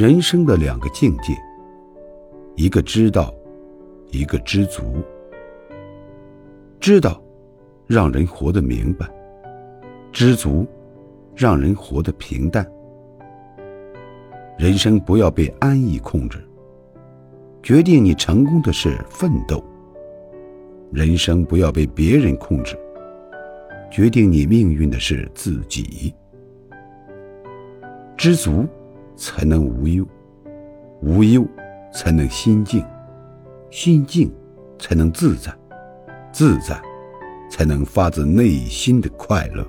人生的两个境界，一个知道，一个知足。知道，让人活得明白；知足，让人活得平淡。人生不要被安逸控制。决定你成功的是奋斗。人生不要被别人控制。决定你命运的是自己。知足，才能无忧；无忧，才能心静；心静，才能自在；自在，才能发自内心的快乐。